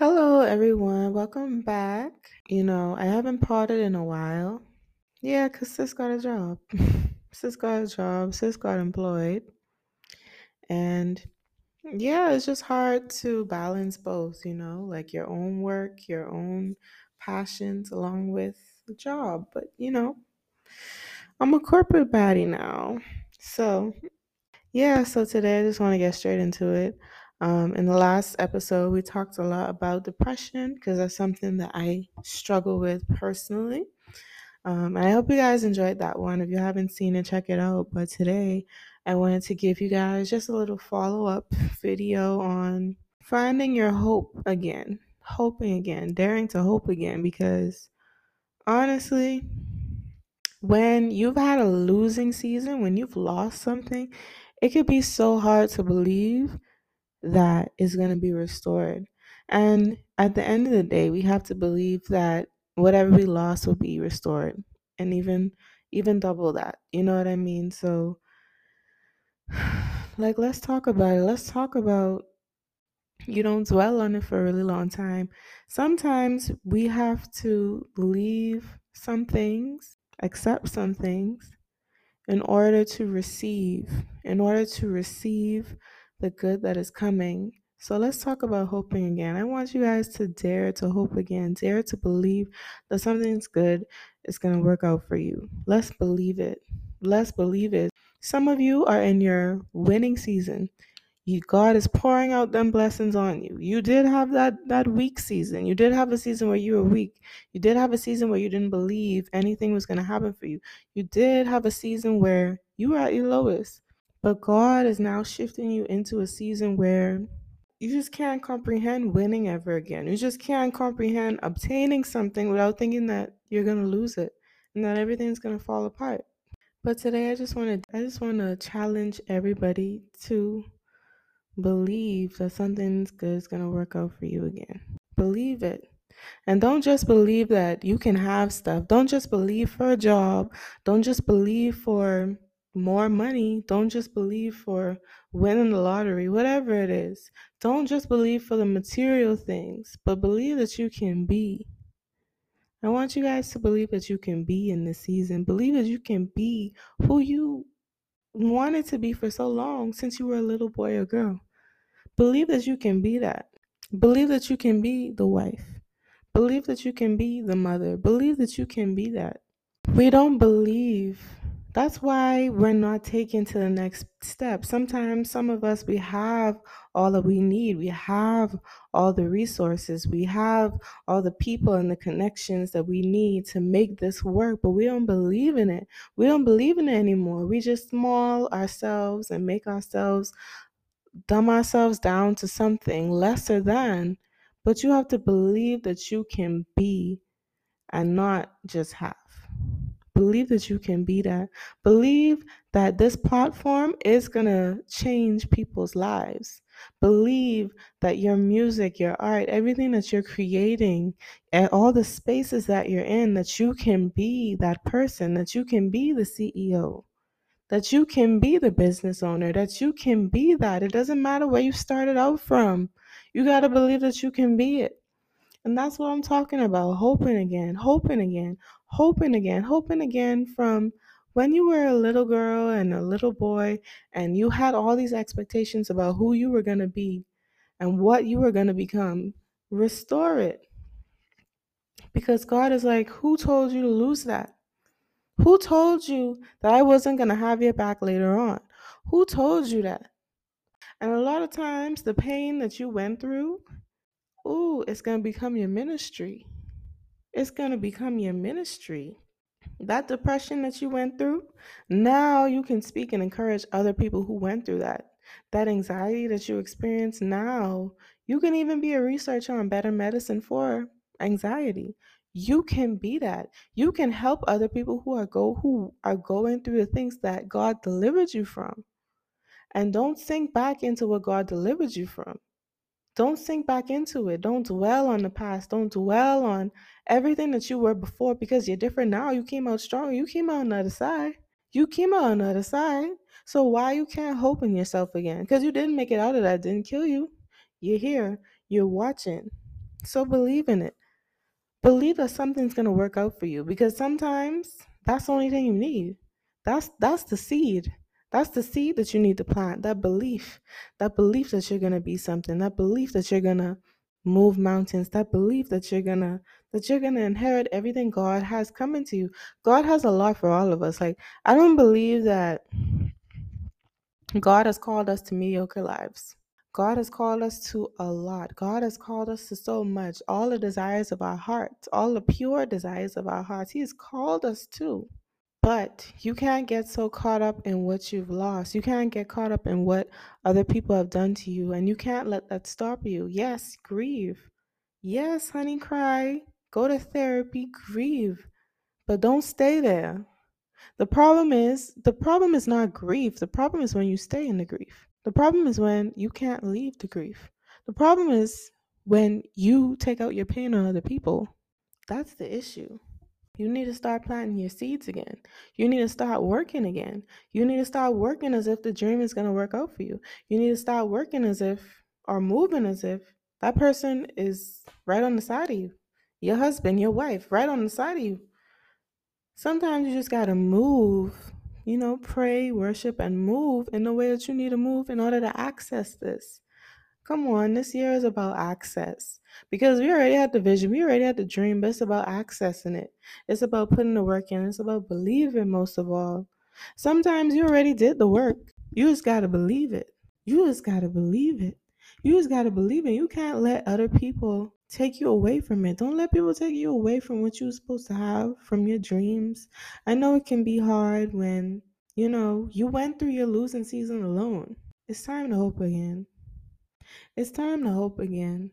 Hello, everyone. Welcome back. You know, I haven't potted in a while. Yeah, because sis got a job. sis got a job. Sis got employed. And yeah, it's just hard to balance both, you know, like your own work, your own passions, along with the job. But, you know, I'm a corporate baddie now. So, yeah, so today I just want to get straight into it. Um, in the last episode, we talked a lot about depression because that's something that I struggle with personally. Um, I hope you guys enjoyed that one. If you haven't seen it, check it out. But today, I wanted to give you guys just a little follow up video on finding your hope again, hoping again, daring to hope again. Because honestly, when you've had a losing season, when you've lost something, it could be so hard to believe that is going to be restored. And at the end of the day, we have to believe that whatever we lost will be restored and even even double that. You know what I mean? So like let's talk about it. Let's talk about you don't dwell on it for a really long time. Sometimes we have to leave some things, accept some things in order to receive, in order to receive the good that is coming. So let's talk about hoping again. I want you guys to dare to hope again, dare to believe that something's good is going to work out for you. Let's believe it. Let's believe it. Some of you are in your winning season. You, God is pouring out them blessings on you. You did have that that weak season. You did have a season where you were weak. You did have a season where you didn't believe anything was going to happen for you. You did have a season where you were at your lowest. But God is now shifting you into a season where you just can't comprehend winning ever again. You just can't comprehend obtaining something without thinking that you're going to lose it and that everything's going to fall apart. But today I just want to I just want to challenge everybody to believe that something's good is going to work out for you again. Believe it. And don't just believe that you can have stuff. Don't just believe for a job. Don't just believe for more money. Don't just believe for winning the lottery, whatever it is. Don't just believe for the material things, but believe that you can be. I want you guys to believe that you can be in this season. Believe that you can be who you wanted to be for so long since you were a little boy or girl. Believe that you can be that. Believe that you can be the wife. Believe that you can be the mother. Believe that you can be that. We don't believe that's why we're not taken to the next step. Sometimes some of us we have all that we need. We have all the resources. We have all the people and the connections that we need to make this work, but we don't believe in it. We don't believe in it anymore. We just small ourselves and make ourselves dumb ourselves down to something lesser than. But you have to believe that you can be and not just have. Believe that you can be that. Believe that this platform is going to change people's lives. Believe that your music, your art, everything that you're creating, and all the spaces that you're in, that you can be that person, that you can be the CEO, that you can be the business owner, that you can be that. It doesn't matter where you started out from. You got to believe that you can be it. And that's what I'm talking about. Hoping again, hoping again, hoping again, hoping again from when you were a little girl and a little boy and you had all these expectations about who you were going to be and what you were going to become. Restore it. Because God is like, who told you to lose that? Who told you that I wasn't going to have your back later on? Who told you that? And a lot of times, the pain that you went through ooh, it's going to become your ministry. It's going to become your ministry. That depression that you went through, now you can speak and encourage other people who went through that. That anxiety that you experience now, you can even be a researcher on better medicine for anxiety. You can be that. You can help other people who are go who are going through the things that God delivered you from. And don't sink back into what God delivered you from. Don't sink back into it. Don't dwell on the past. Don't dwell on everything that you were before because you're different now. You came out strong. You came out on the other side. You came out on the other side. So why you can't hope in yourself again? Because you didn't make it out of that. Didn't kill you. You're here. You're watching. So believe in it. Believe that something's to work out for you because sometimes that's the only thing you need. That's that's the seed. That's the seed that you need to plant. That belief. That belief that you're going to be something. That belief that you're going to move mountains. That belief that you're going to that you're going to inherit everything God has coming to you. God has a lot for all of us. Like I don't believe that God has called us to mediocre lives. God has called us to a lot. God has called us to so much. All the desires of our hearts, all the pure desires of our hearts, He has called us to. But you can't get so caught up in what you've lost. You can't get caught up in what other people have done to you. And you can't let that stop you. Yes, grieve. Yes, honey, cry. Go to therapy, grieve. But don't stay there. The problem is the problem is not grief. The problem is when you stay in the grief. The problem is when you can't leave the grief. The problem is when you take out your pain on other people. That's the issue. You need to start planting your seeds again. You need to start working again. You need to start working as if the dream is going to work out for you. You need to start working as if, or moving as if, that person is right on the side of you. Your husband, your wife, right on the side of you. Sometimes you just got to move, you know, pray, worship, and move in the way that you need to move in order to access this. Come on, this year is about access because we already had the vision, we already had the dream, but it's about accessing it. It's about putting the work in, it's about believing most of all. Sometimes you already did the work, you just got to believe it. You just got to believe it. You just got to believe it. You can't let other people take you away from it. Don't let people take you away from what you're supposed to have, from your dreams. I know it can be hard when, you know, you went through your losing season alone. It's time to hope again. It's time to hope again.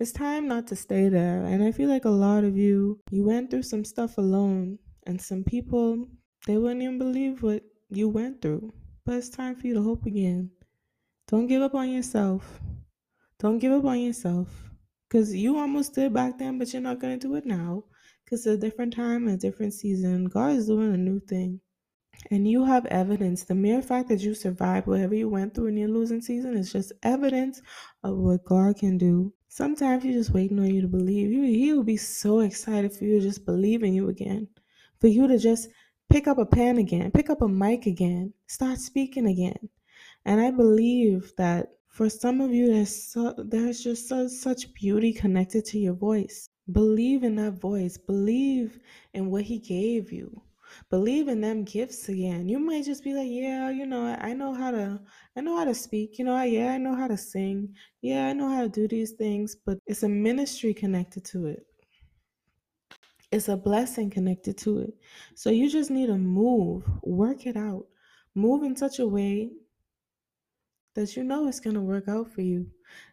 It's time not to stay there. And I feel like a lot of you, you went through some stuff alone, and some people, they wouldn't even believe what you went through. But it's time for you to hope again. Don't give up on yourself. Don't give up on yourself. Because you almost did back then, but you're not going to do it now. Because it's a different time, a different season. God is doing a new thing. And you have evidence. The mere fact that you survived whatever you went through in your losing season is just evidence of what God can do. Sometimes He's just waiting on you to believe. He will be so excited for you to just believe in you again. For you to just pick up a pen again, pick up a mic again, start speaking again. And I believe that for some of you, there's so, there's just so, such beauty connected to your voice. Believe in that voice. Believe in what He gave you believe in them gifts again. You might just be like, yeah, you know, I know how to, I know how to speak. You know, I yeah, I know how to sing. Yeah, I know how to do these things. But it's a ministry connected to it. It's a blessing connected to it. So you just need to move, work it out, move in such a way that you know it's going to work out for you.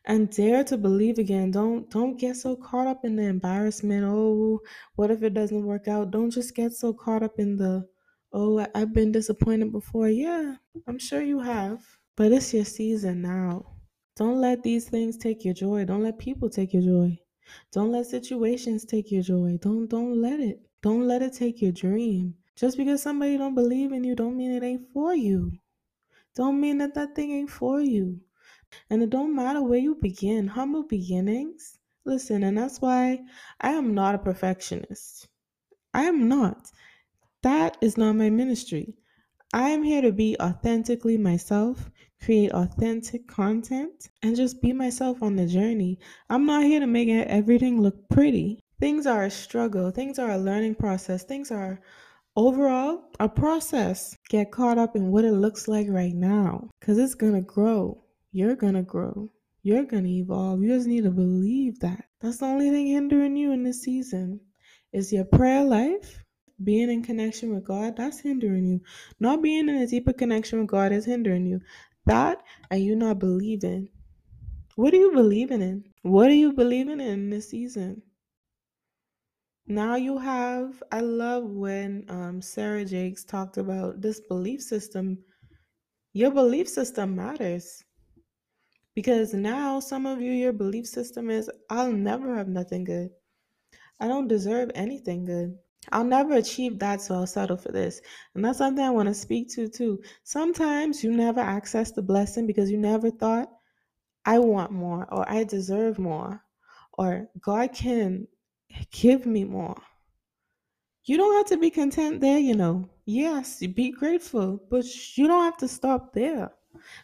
And dare to believe again don't don't get so caught up in the embarrassment oh what if it doesn't work out? Don't just get so caught up in the oh i've been disappointed before. Yeah i'm sure you have but it's your season now. Don't let these things take your joy. Don't let people take your joy. Don't let situations take your joy. Don't don't let it. Don't let it take your dream. Just because somebody don't believe in you don't mean it ain't for you don't mean that that thing ain't for you. And it don't matter where you begin, humble beginnings. Listen, and that's why I am not a perfectionist. I am not. That is not my ministry. I am here to be authentically myself, create authentic content, and just be myself on the journey. I'm not here to make everything look pretty. Things are a struggle, things are a learning process, things are overall a process. Get caught up in what it looks like right now because it's gonna grow. You're gonna grow. You're gonna evolve. You just need to believe that. That's the only thing hindering you in this season. Is your prayer life. Being in connection with god that's hindering you. Not being in a deeper connection with god is hindering you. That and you not believing. What are you believing in? What are you believing in this season now you have i love when um, sarah jakes talked about this belief system. Your belief system matters because now some of you your belief system is i'll never have nothing good. I don't deserve anything good. I'll never achieve that so i'll settle for this. And that's something i want to speak to too. Sometimes you never access the blessing because you never thought i want more or i deserve more or God can give me more. You don't have to be content there, you know. Yes, be grateful, but you don't have to stop there.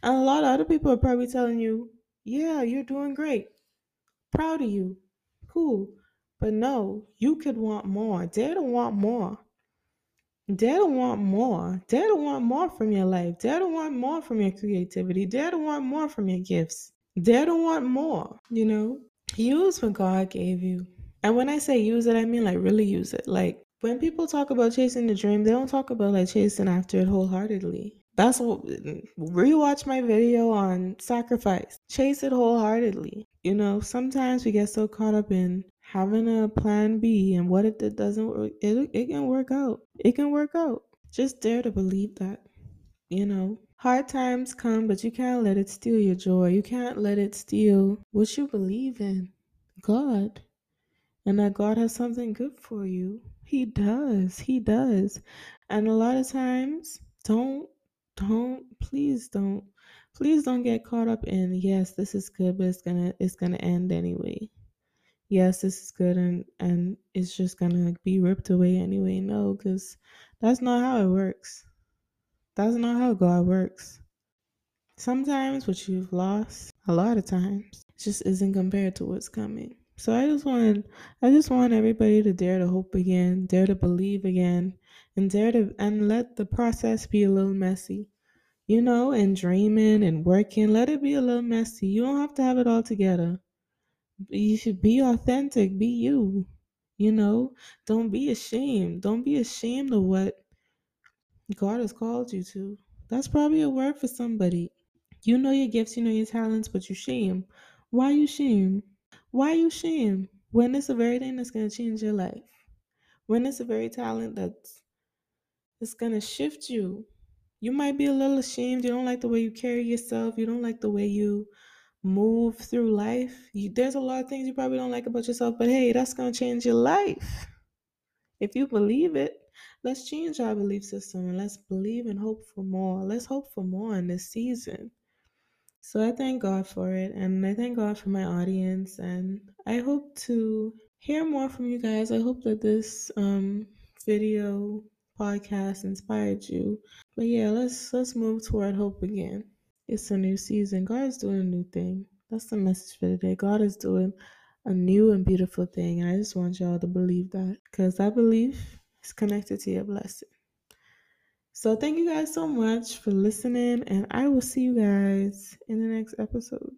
And a lot of other people are probably telling you, yeah, you're doing great. Proud of you. Cool. But no, you could want more. Dare to want more. Dare to want more. Dare to want more from your life. Dare to want more from your creativity. Dare to want more from your gifts. Dare to want more. You know, use what God gave you. And when I say use it, I mean like really use it. Like when people talk about chasing the dream, they don't talk about like chasing after it wholeheartedly. That's what rewatch my video on sacrifice. Chase it wholeheartedly. You know, sometimes we get so caught up in having a plan B and what if it doesn't work, it, it can work out. It can work out. Just dare to believe that. You know, hard times come, but you can't let it steal your joy. You can't let it steal what you believe in God. And that God has something good for you. He does. He does. And a lot of times, don't don't please don't please don't get caught up in yes this is good but it's gonna it's gonna end anyway yes this is good and and it's just gonna be ripped away anyway no because that's not how it works that's not how god works sometimes what you've lost a lot of times just isn't compared to what's coming so i just want i just want everybody to dare to hope again dare to believe again and dare to and let the process be a little messy you know, and dreaming and working. Let it be a little messy. You don't have to have it all together. You should be authentic, be you. You know, don't be ashamed. Don't be ashamed of what God has called you to. That's probably a word for somebody. You know your gifts, you know your talents, but you shame. Why you shame? Why you shame? When it's the very thing that's gonna change your life. When it's the very talent that's it's gonna shift you you might be a little ashamed. You don't like the way you carry yourself. You don't like the way you move through life. You, there's a lot of things you probably don't like about yourself, but hey, that's going to change your life. If you believe it, let's change our belief system and let's believe and hope for more. Let's hope for more in this season. So I thank God for it and I thank God for my audience and I hope to hear more from you guys. I hope that this um, video podcast inspired you. But yeah, let's let's move toward hope again. It's a new season. God is doing a new thing. That's the message for today. God is doing a new and beautiful thing. And I just want y'all to believe that. Because I believe is connected to your blessing. So thank you guys so much for listening, and I will see you guys in the next episode.